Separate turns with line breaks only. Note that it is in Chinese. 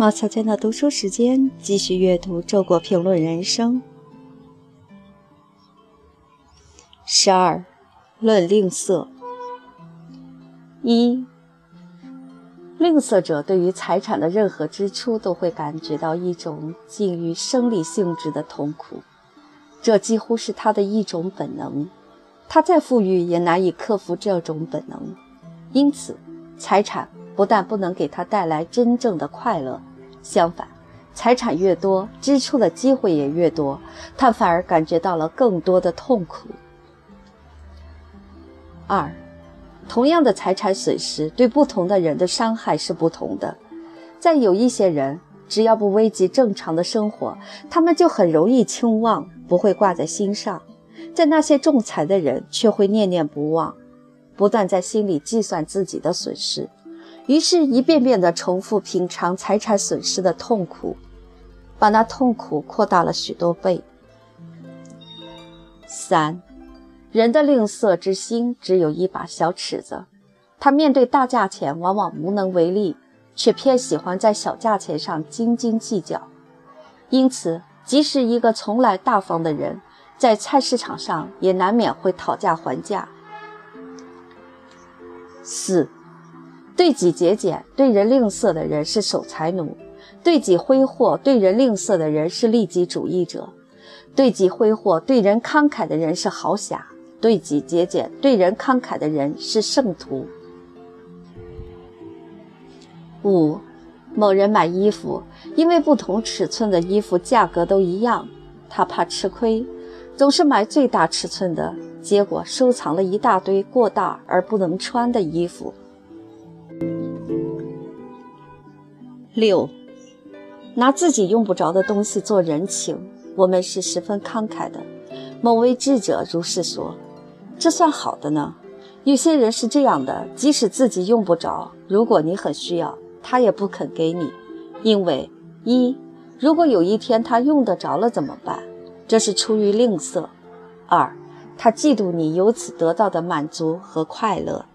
毛小娟的读书时间，继续阅读《周国评论人生》十二，论吝啬。一，吝啬者对于财产的任何支出都会感觉到一种近于生理性质的痛苦，这几乎是他的一种本能。他再富裕也难以克服这种本能，因此，财产不但不能给他带来真正的快乐。相反，财产越多，支出的机会也越多，他反而感觉到了更多的痛苦。二，同样的财产损失对不同的人的伤害是不同的。在有一些人，只要不危及正常的生活，他们就很容易轻忘，不会挂在心上；在那些重财的人，却会念念不忘，不断在心里计算自己的损失。于是，一遍遍地重复品尝财产损失的痛苦，把那痛苦扩大了许多倍。三，人的吝啬之心只有一把小尺子，他面对大价钱往往无能为力，却偏喜欢在小价钱上斤斤计较。因此，即使一个从来大方的人，在菜市场上也难免会讨价还价。四。对己节俭、对人吝啬的人是守财奴；对己挥霍、对人吝啬的人是利己主义者；对己挥霍、对人慷慨的人是豪侠；对己节俭、对人慷慨的人是圣徒。五，某人买衣服，因为不同尺寸的衣服价格都一样，他怕吃亏，总是买最大尺寸的，结果收藏了一大堆过大而不能穿的衣服。六，拿自己用不着的东西做人情，我们是十分慷慨的。某位智者如是说，这算好的呢。有些人是这样的，即使自己用不着，如果你很需要，他也不肯给你，因为一，如果有一天他用得着了怎么办？这是出于吝啬；二，他嫉妒你由此得到的满足和快乐。